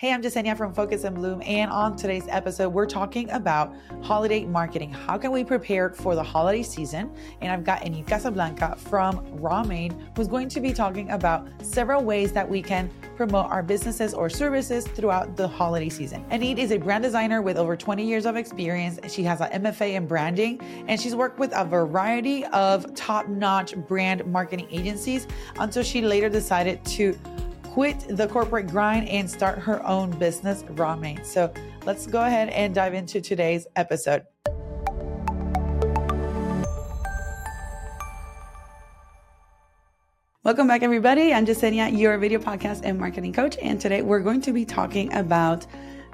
Hey, I'm Jasenia from Focus and Bloom, and on today's episode, we're talking about holiday marketing. How can we prepare for the holiday season? And I've got Enid Casablanca from Raw Made, who's going to be talking about several ways that we can promote our businesses or services throughout the holiday season. Enid is a brand designer with over 20 years of experience. She has an MFA in branding, and she's worked with a variety of top-notch brand marketing agencies until she later decided to quit the corporate grind and start her own business, Raw So let's go ahead and dive into today's episode. Welcome back, everybody. I'm Jasenia, your video podcast and marketing coach. And today we're going to be talking about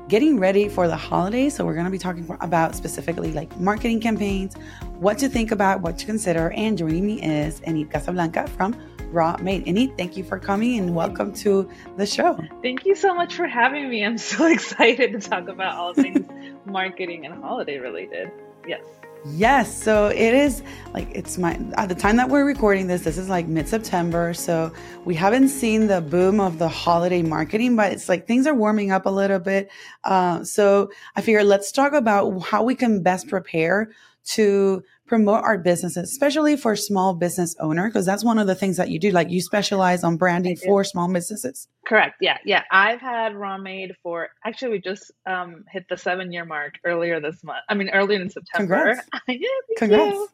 getting ready for the holidays. So, we're going to be talking about specifically like marketing campaigns, what to think about, what to consider. And joining me is Enid Casablanca from Raw Made. Enid, thank you for coming and welcome to the show. Thank you so much for having me. I'm so excited to talk about all things marketing and holiday related. Yes. Yes, so it is like it's my at the time that we're recording this, this is like mid September. So we haven't seen the boom of the holiday marketing, but it's like things are warming up a little bit. Uh, so I figured let's talk about how we can best prepare to promote our businesses, especially for small business owner, because that's one of the things that you do. Like you specialize on branding for small businesses. Correct. Yeah. Yeah. I've had Raw Made for actually we just um, hit the seven year mark earlier this month. I mean earlier in September. yeah, Congrats. You.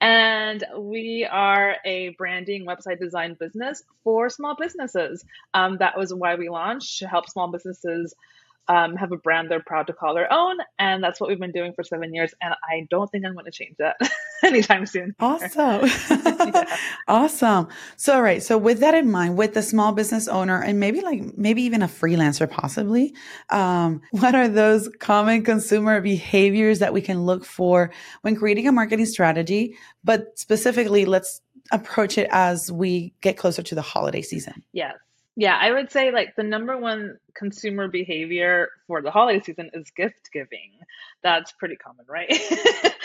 And we are a branding website design business for small businesses. Um, that was why we launched to help small businesses um, have a brand they're proud to call their own. And that's what we've been doing for seven years. And I don't think I'm going to change that anytime soon. Awesome. Awesome. So, all right. So, with that in mind, with the small business owner and maybe like maybe even a freelancer, possibly, um, what are those common consumer behaviors that we can look for when creating a marketing strategy? But specifically, let's approach it as we get closer to the holiday season. Yes. Yeah, I would say like the number one consumer behavior for the holiday season is gift giving. That's pretty common, right?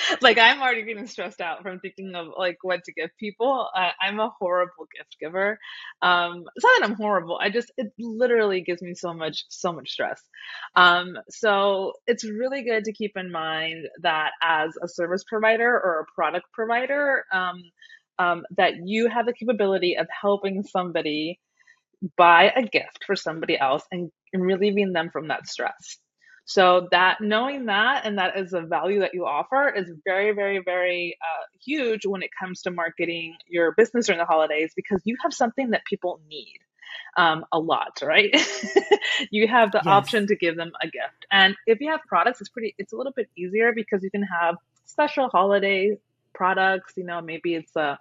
like I'm already getting stressed out from thinking of like what to give people. Uh, I'm a horrible gift giver. Um, it's not that I'm horrible. I just it literally gives me so much so much stress. Um, so it's really good to keep in mind that as a service provider or a product provider, um, um, that you have the capability of helping somebody buy a gift for somebody else and, and relieving them from that stress. So that knowing that and that is a value that you offer is very, very, very uh, huge when it comes to marketing your business during the holidays because you have something that people need um, a lot, right? you have the yes. option to give them a gift, and if you have products, it's pretty, it's a little bit easier because you can have special holiday products. You know, maybe it's a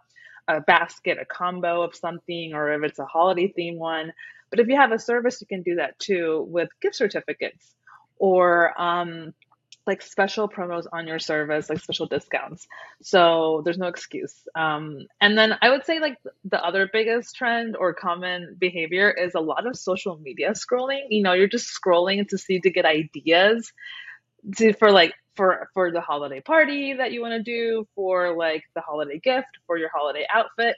a basket, a combo of something, or if it's a holiday theme one. But if you have a service, you can do that too with gift certificates or um, like special promos on your service, like special discounts. So there's no excuse. Um, and then I would say like the other biggest trend or common behavior is a lot of social media scrolling. You know, you're just scrolling to see to get ideas to for like for for the holiday party that you want to do, for like the holiday gift, for your holiday outfit.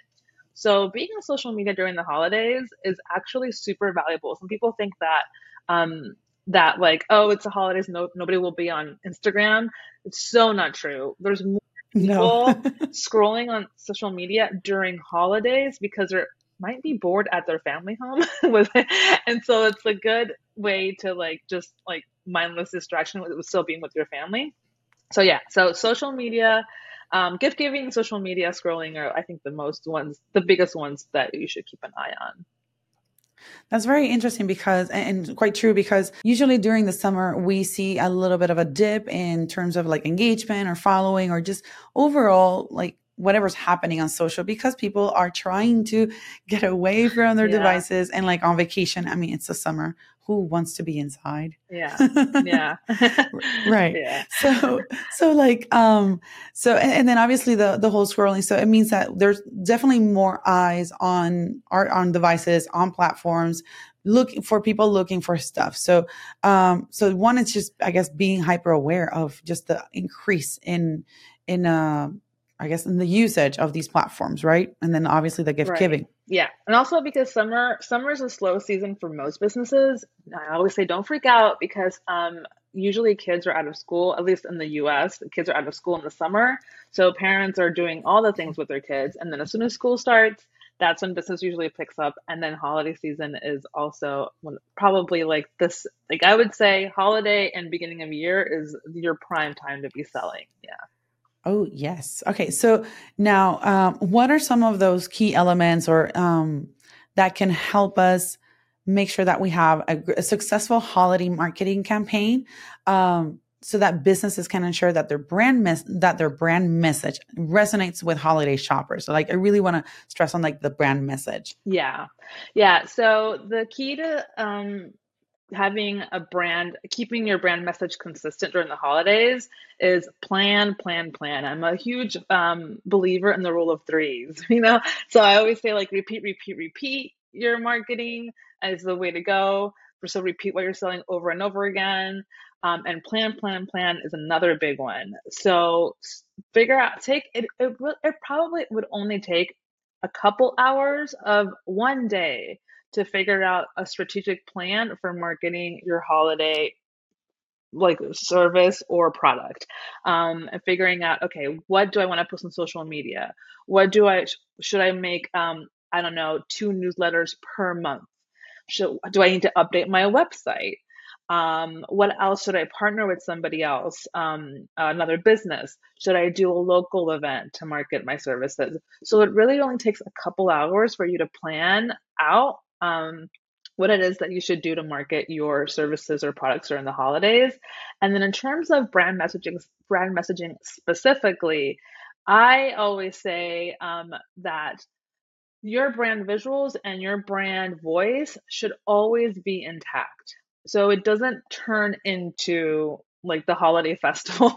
So being on social media during the holidays is actually super valuable. Some people think that um, that like oh it's the holidays, no nobody will be on Instagram. It's so not true. There's more people no. scrolling on social media during holidays because they're might be bored at their family home with it. and so it's a good way to like just like mindless distraction with still being with your family so yeah so social media um, gift giving social media scrolling are i think the most ones the biggest ones that you should keep an eye on that's very interesting because, and quite true, because usually during the summer, we see a little bit of a dip in terms of like engagement or following or just overall like whatever's happening on social because people are trying to get away from their yeah. devices and like on vacation. I mean, it's the summer. Who wants to be inside? Yeah. Yeah. right. Yeah. So, so like, um, so, and, and, then obviously the, the whole scrolling. So it means that there's definitely more eyes on art, on devices, on platforms, looking for people looking for stuff. So, um, so one is just, I guess, being hyper aware of just the increase in, in, uh, I guess, in the usage of these platforms, right? And then obviously the gift right. giving. Yeah, and also because summer summer is a slow season for most businesses. I always say don't freak out because um, usually kids are out of school. At least in the U.S., kids are out of school in the summer, so parents are doing all the things with their kids. And then as soon as school starts, that's when business usually picks up. And then holiday season is also probably like this. Like I would say, holiday and beginning of year is your prime time to be selling. Yeah. Oh, yes. Okay. So now, um, what are some of those key elements or um, that can help us make sure that we have a, a successful holiday marketing campaign? Um, so that businesses can ensure that their brand mes- that their brand message resonates with holiday shoppers. So like I really want to stress on like the brand message. Yeah. Yeah. So the key to um having a brand, keeping your brand message consistent during the holidays is plan, plan, plan. I'm a huge um, believer in the rule of threes, you know? So I always say, like, repeat, repeat, repeat your marketing is the way to go. So repeat what you're selling over and over again. Um, and plan, plan, plan is another big one. So figure out, take it, it, it probably would only take a couple hours of one day to figure out a strategic plan for marketing your holiday like service or product um, and figuring out okay what do i want to post on social media? What do i should i make um, i don't know two newsletters per month? Should, do i need to update my website? Um, what else should i partner with somebody else? Um, another business? Should i do a local event to market my services? So it really only takes a couple hours for you to plan out um, what it is that you should do to market your services or products during the holidays. And then in terms of brand messaging, brand messaging specifically, I always say um, that your brand visuals and your brand voice should always be intact. So it doesn't turn into like the holiday festival.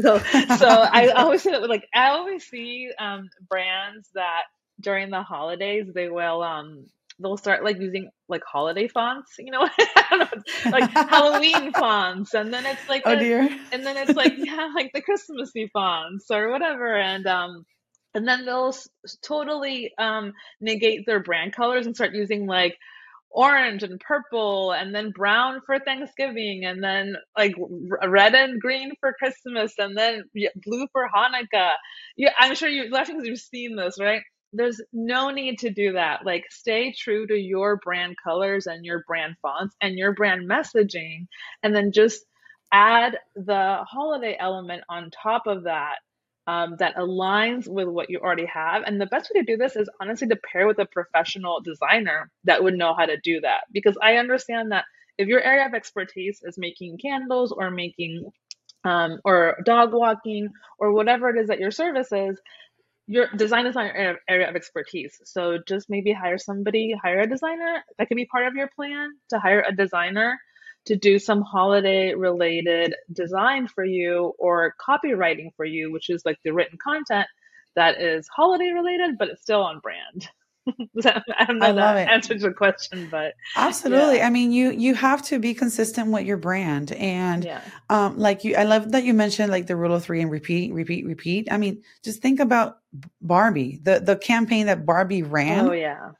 so so I always say that like I always see um, brands that during the holidays they will um they'll start like using like holiday fonts, you know, know like Halloween fonts, and then it's like oh a, dear, and then it's like yeah, like the Christmassy fonts or whatever, and um, and then they'll s- totally um negate their brand colors and start using like orange and purple and then brown for Thanksgiving and then like red and green for Christmas and then blue for Hanukkah. Yeah, I'm sure you laughing because you've seen this, right? There's no need to do that. Like, stay true to your brand colors and your brand fonts and your brand messaging, and then just add the holiday element on top of that um, that aligns with what you already have. And the best way to do this is honestly to pair with a professional designer that would know how to do that. Because I understand that if your area of expertise is making candles or making um, or dog walking or whatever it is that your service is, your design is not your area of expertise. So just maybe hire somebody, hire a designer. That can be part of your plan to hire a designer to do some holiday related design for you or copywriting for you, which is like the written content that is holiday related, but it's still on brand. I don't know I love that it. answers the question, but absolutely. Yeah. I mean, you you have to be consistent with your brand, and yeah. um, like you, I love that you mentioned like the rule of three and repeat, repeat, repeat. I mean, just think about Barbie, the the campaign that Barbie ran. Oh yeah,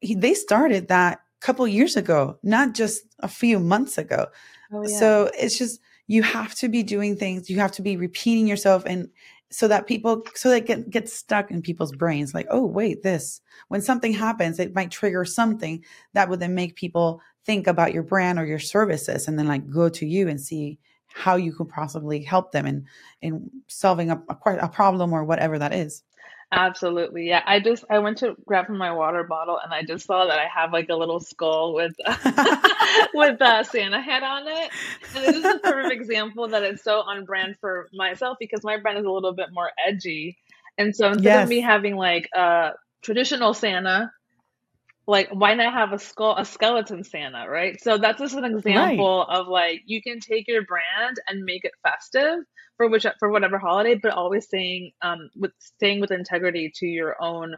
he, they started that a couple years ago, not just a few months ago. Oh, yeah. So it's just you have to be doing things. You have to be repeating yourself and so that people so get get stuck in people's brains like oh wait this when something happens it might trigger something that would then make people think about your brand or your services and then like go to you and see how you could possibly help them in in solving a, a, a problem or whatever that is Absolutely. Yeah. I just I went to grab from my water bottle and I just saw that I have like a little skull with with uh, Santa head on it. And this is a perfect example that it's so on brand for myself because my brand is a little bit more edgy. And so instead yes. of me having like a traditional Santa, like why not have a skull a skeleton Santa, right? So that's just an example right. of like you can take your brand and make it festive for which for whatever holiday, but always staying um with staying with integrity to your own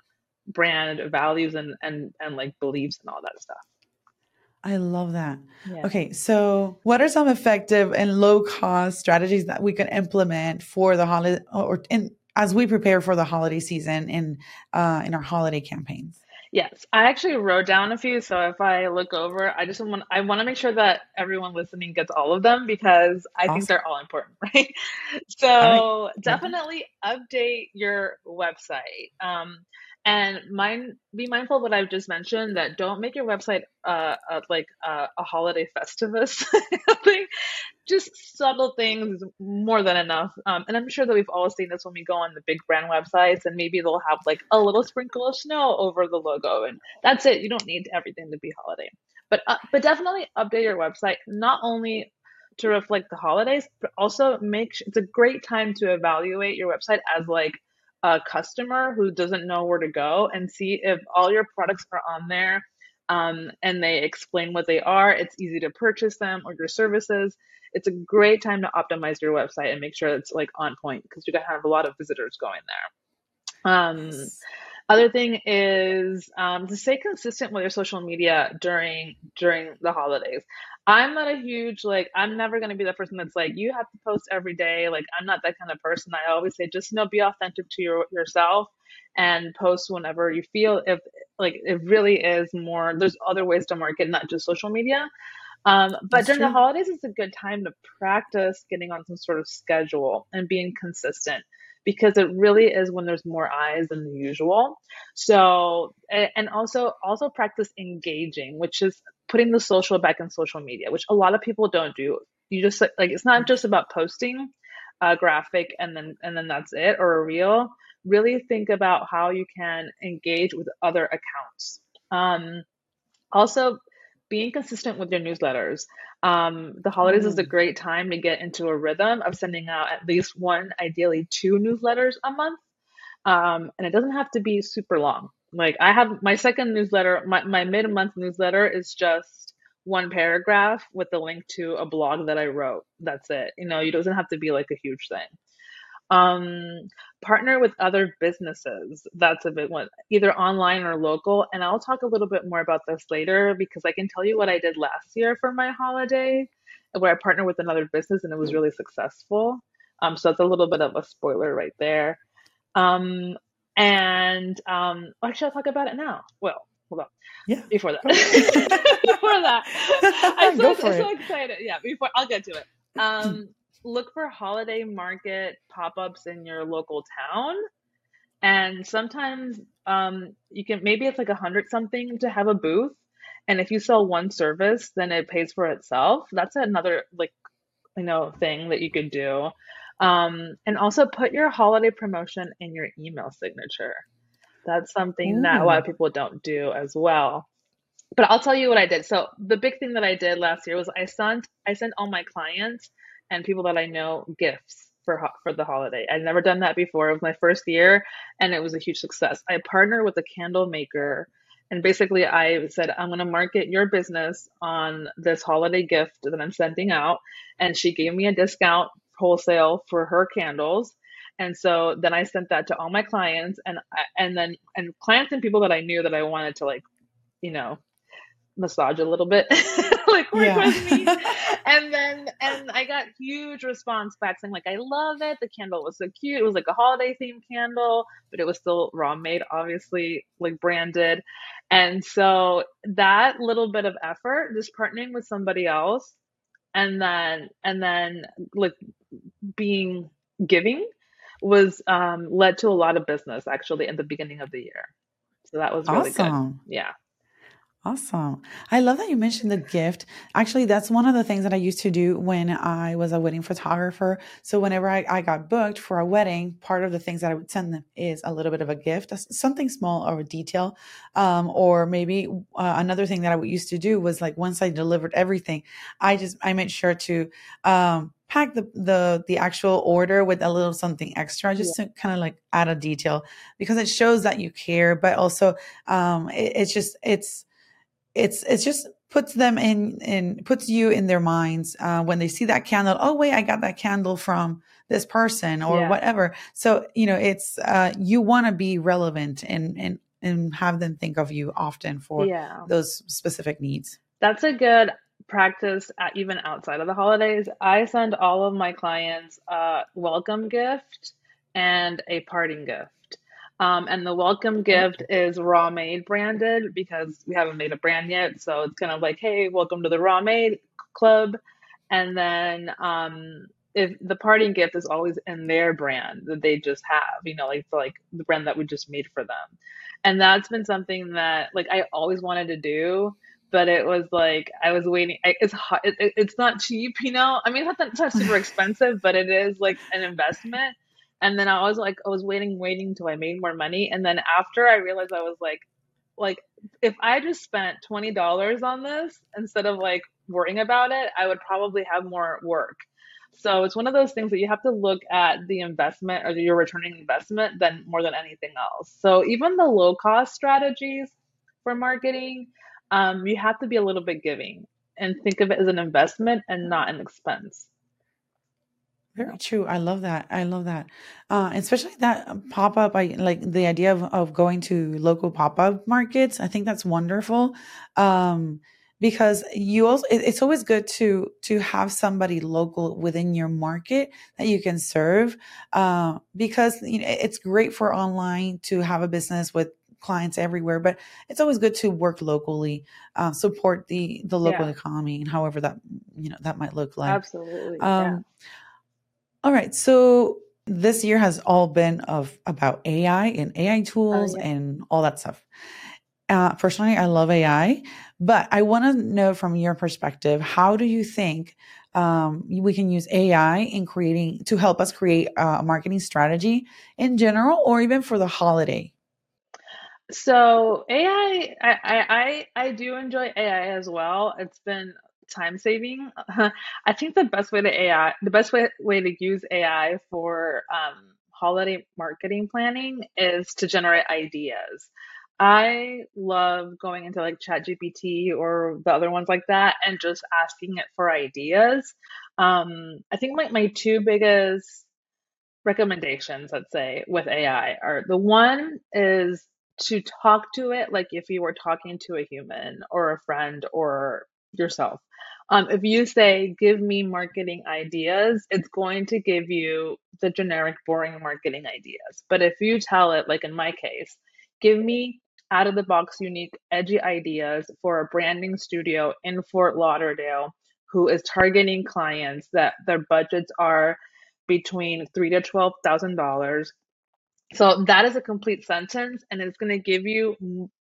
brand values and and and like beliefs and all that stuff. I love that. Yeah. Okay, so what are some effective and low cost strategies that we can implement for the holiday or in as we prepare for the holiday season in uh, in our holiday campaigns? Yes, I actually wrote down a few, so if I look over, I just want I want to make sure that everyone listening gets all of them because I think they're all important, right? So definitely update your website. Um, and mind be mindful of what I've just mentioned that don't make your website uh, like uh, a holiday festivus thing just subtle things more than enough. Um, and I'm sure that we've all seen this when we go on the big brand websites, and maybe they'll have like a little sprinkle of snow over the logo, and that's it. You don't need everything to be holiday, but uh, but definitely update your website not only to reflect the holidays, but also make it's a great time to evaluate your website as like a customer who doesn't know where to go and see if all your products are on there um, and they explain what they are. It's easy to purchase them or your services it's a great time to optimize your website and make sure it's like on point because you're gonna have a lot of visitors going there. Um, Yes. other thing is um, to stay consistent with your social media during during the holidays. I'm not a huge like I'm never gonna be the person that's like you have to post every day. Like I'm not that kind of person. I always say just you know be authentic to your yourself and post whenever you feel if like it really is more there's other ways to market, not just social media. Um, but That's during the holidays, it's a good time to practice getting on some sort of schedule and being consistent because it really is when there's more eyes than usual. So, and also also practice engaging, which is putting the social back in social media, which a lot of people don't do. You just like it's not just about posting a graphic and then and then that's it or a reel. Really think about how you can engage with other accounts. Um, also, being consistent with your newsletters. Um, the holidays is a Mm. great time to get into a rhythm of sending out at least one, ideally two newsletters a month. Um, and it doesn't have to be super long. Like I have my second newsletter, my, my mid month newsletter is just one paragraph with a link to a blog that I wrote. That's it. You know, it doesn't have to be like a huge thing. Um, partner with other businesses. That's a big one, either online or local. And I'll talk a little bit more about this later because I can tell you what I did last year for my holiday, where I partnered with another business and it was really successful. Um, so that's a little bit of a spoiler right there. Um, and um, actually, I'll talk about it now. Well, hold on. Yeah. Before that, before that, I'm so so excited. Yeah, before I'll get to it. Um, look for holiday market pop-ups in your local town, and sometimes um, you can maybe it's like a hundred something to have a booth, and if you sell one service, then it pays for itself. That's another like you know thing that you could do. Um, and also put your holiday promotion in your email signature. That's something that a lot of people don't do as well but I'll tell you what I did. So the big thing that I did last year was I sent I sent all my clients and people that I know gifts for ho- for the holiday. I'd never done that before. It was my first year and it was a huge success. I partnered with a candle maker and basically I said I'm going to market your business on this holiday gift that I'm sending out and she gave me a discount wholesale for her candles. And so then I sent that to all my clients and and then and clients and people that I knew that I wanted to like, you know, massage a little bit, like work Yeah. with me. And then and I got huge response back saying like I love it. The candle was so cute. It was like a holiday themed candle, but it was still raw made, obviously, like branded. And so that little bit of effort, just partnering with somebody else and then and then like being giving was um led to a lot of business actually in the beginning of the year. So that was really good. Yeah. Awesome. I love that you mentioned the gift. Actually, that's one of the things that I used to do when I was a wedding photographer. So, whenever I, I got booked for a wedding, part of the things that I would send them is a little bit of a gift, something small or a detail. Um, or maybe uh, another thing that I used to do was like once I delivered everything, I just I made sure to um, pack the, the the actual order with a little something extra, Yeah. just to kind of like add a detail because it shows that you care, but also um, it, it's just it's it's it's just puts them in in puts you in their minds uh, when they see that candle oh wait i got that candle from this person or Yeah. whatever so you know it's uh, you want to be relevant and and and have them think of you often for Yeah. those specific needs That's a good practice uh, even outside of the holidays. I send all of my clients a welcome gift and a parting gift. Um, and the welcome gift is Raw Made branded because we haven't made a brand yet. So it's kind of like, hey, welcome to the Raw Made Club. And then um, if the parting gift is always in their brand that they just have, you know, like like the brand that we just made for them. And that's been something that like I always wanted to do, but it was like I was waiting. It's hot. It, it, it's not cheap, you know. I mean, it's not, it's not super expensive, but it is like an investment. And then I was like, I was waiting, waiting till I made more money. And then after I realized I was like, like if I just spent twenty dollars on this instead of like worrying about it, I would probably have more work. So it's one of those things that you have to look at the investment or your returning investment than more than anything else. So even the low cost strategies for marketing, um, you have to be a little bit giving and think of it as an investment and not an expense. Very true. I love that. I love that. Uh, especially that pop up. I like the idea of, of going to local pop up markets. I think that's wonderful. Um, because you also it, it's always good to to have somebody local within your market that you can serve uh, because you know, it's great for online to have a business with clients everywhere but it's always good to work locally uh, support the the local yeah. economy and however that you know that might look like absolutely um, yeah. All right so this year has all been of about ai and ai tools oh, yeah. and all that stuff uh, personally, I love AI, but I want to know from your perspective, how do you think um, we can use AI in creating to help us create a marketing strategy in general, or even for the holiday? So AI, I, I, I do enjoy AI as well. It's been time saving. I think the best way to AI, the best way, way to use AI for um, holiday marketing planning is to generate ideas. I love going into like ChatGPT or the other ones like that and just asking it for ideas. Um, I think my, my two biggest recommendations, let's say, with AI are the one is to talk to it like if you were talking to a human or a friend or yourself. Um, if you say, give me marketing ideas, it's going to give you the generic, boring marketing ideas. But if you tell it, like in my case, give me out of the box, unique, edgy ideas for a branding studio in Fort Lauderdale who is targeting clients that their budgets are between three to twelve thousand dollars. So that is a complete sentence, and it's going to give you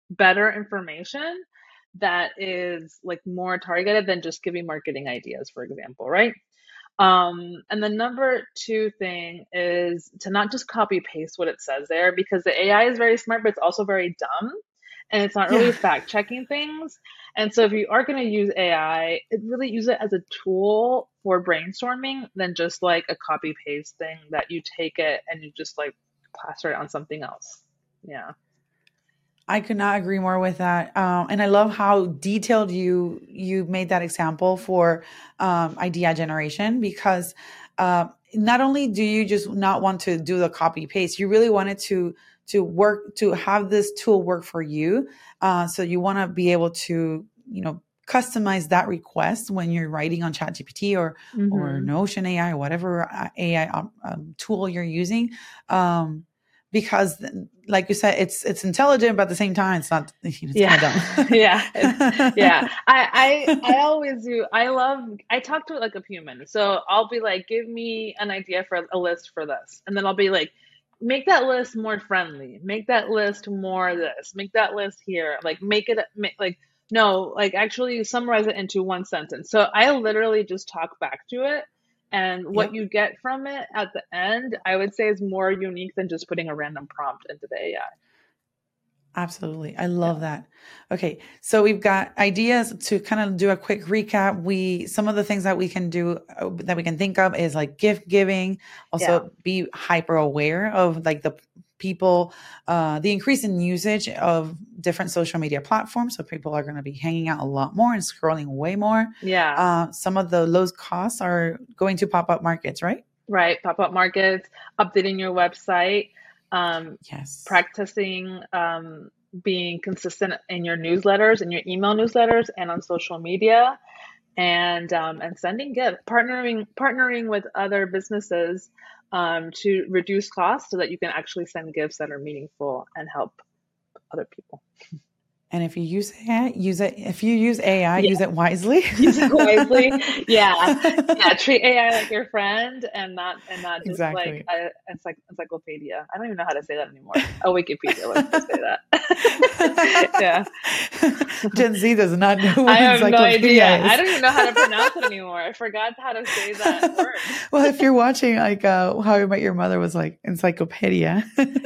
better information that is like more targeted than just giving marketing ideas, for example, right? Um, and the number two thing is to not just copy paste what it says there because the AI is very smart, but it's also very dumb and it's not really yeah. fact checking things. And so if you are going to use AI, it really use it as a tool for brainstorming than just like a copy paste thing that you take it and you just like plaster it on something else. Yeah. I could not agree more with that, um, and I love how detailed you you made that example for um, idea generation because uh, not only do you just not want to do the copy paste, you really wanted to to work to have this tool work for you. Uh, so you want to be able to you know customize that request when you're writing on ChatGPT or mm-hmm. or Notion AI or whatever uh, AI um, um, tool you're using. Um, because like you said it's it's intelligent but at the same time it's not it's yeah. yeah. Yeah. I, I i always do. I love i talk to it like a human so i'll be like give me an idea for a list for this. And then i'll be like make that list more friendly. Make that list more this. Make that list here. Like make it make, like no like actually summarize it into one sentence. So i literally just talk back to it and what yep. you get from it at the end, I would say is more unique than just putting a random prompt into the AI. Absolutely. I love yeah. that. Okay. So we've got ideas to kind of do a quick recap. We, some of the things that we can do uh, that we can think of is like gift giving, also yeah. be hyper aware of like the people, uh, the increase in usage of different social media platforms. So people are going to be hanging out a lot more and scrolling way more. Yeah. Uh, some of the low costs are going to pop up markets, right? Right. Pop up markets, updating your website, um, yes. practicing um, being consistent in your newsletters, in your email newsletters, and on social media. And um, and sending gifts, partnering partnering with other businesses um, to reduce costs so that you can actually send gifts that are meaningful and help other people. And if you use AI, use it. If you use AI, yeah. use it wisely. use it wisely. Yeah, yeah. Treat AI like your friend, and not and not just exactly. like a, a encyclopedia. I don't even know how to say that anymore. A Wikipedia. Let's say that. yeah. Gen Z does not know. What I have no idea. Is. I don't even know how to pronounce it anymore. I forgot how to say that word. well, if you're watching like uh, How I Met Your Mother was like encyclopedia.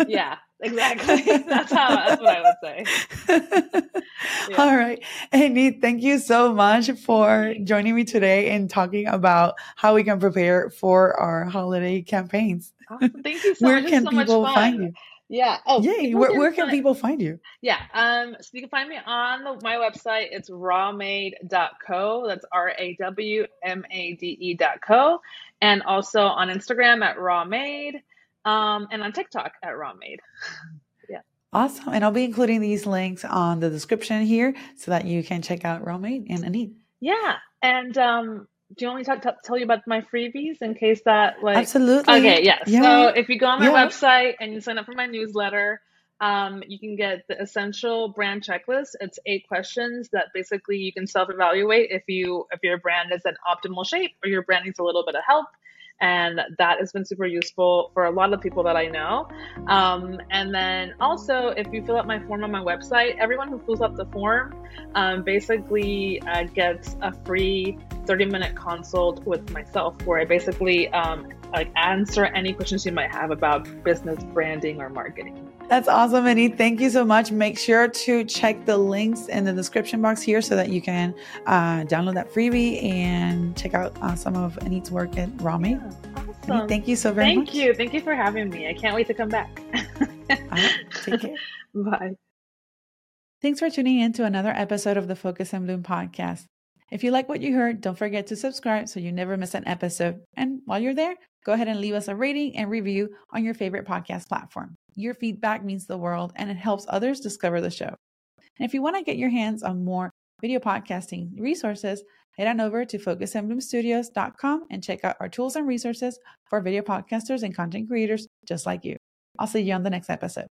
yeah exactly. That's how that's what I would say. yeah. All right. Amy, thank you so much for joining me today and talking about how we can prepare for our holiday campaigns. Awesome. Thank you so where much. Can so people find you? Yeah. Oh, yay. Where, where can people find you? Yeah. Um, so you can find me on the, my website. It's rawmade.co. That's R A W M A D E.co. And also on Instagram at rawmade um, and on TikTok at Rawmade. yeah. Awesome. And I'll be including these links on the description here so that you can check out Rawmade and Enid. Yeah. And um, do you want me to t- tell you about my freebies in case that like absolutely okay yes yeah. so if you go on my yeah. website and you sign up for my newsletter um, you can get the essential brand checklist it's eight questions that basically you can self-evaluate if you if your brand is in optimal shape or your brand needs a little bit of help and that has been super useful for a lot of people that I know. Um, and then also, if you fill out my form on my website, everyone who fills out the form um, basically uh, gets a free 30 minute consult with myself where I basically um, like answer any questions you might have about business branding or marketing. That's awesome, Annie. Thank you so much. Make sure to check the links in the description box here so that you can uh, download that freebie and check out uh, some of Enid's work at Raw Made. Yeah, awesome. thank you so very thank much. Thank you. Thank you for having me. I can't wait to come back. right, take care. Bye. Thanks for tuning in to another episode of the Focus and Bloom podcast. If you like what you heard, don't forget to subscribe so you never miss an episode. And while you're there, go ahead and leave us a rating and review on your favorite podcast platform. Your feedback means the world and it helps others discover the show. And if you want to get your hands on more video podcasting resources, head on over to focusandbloomstudios.com and check out our tools and resources for video podcasters and content creators just like you. I'll see you on the next episode.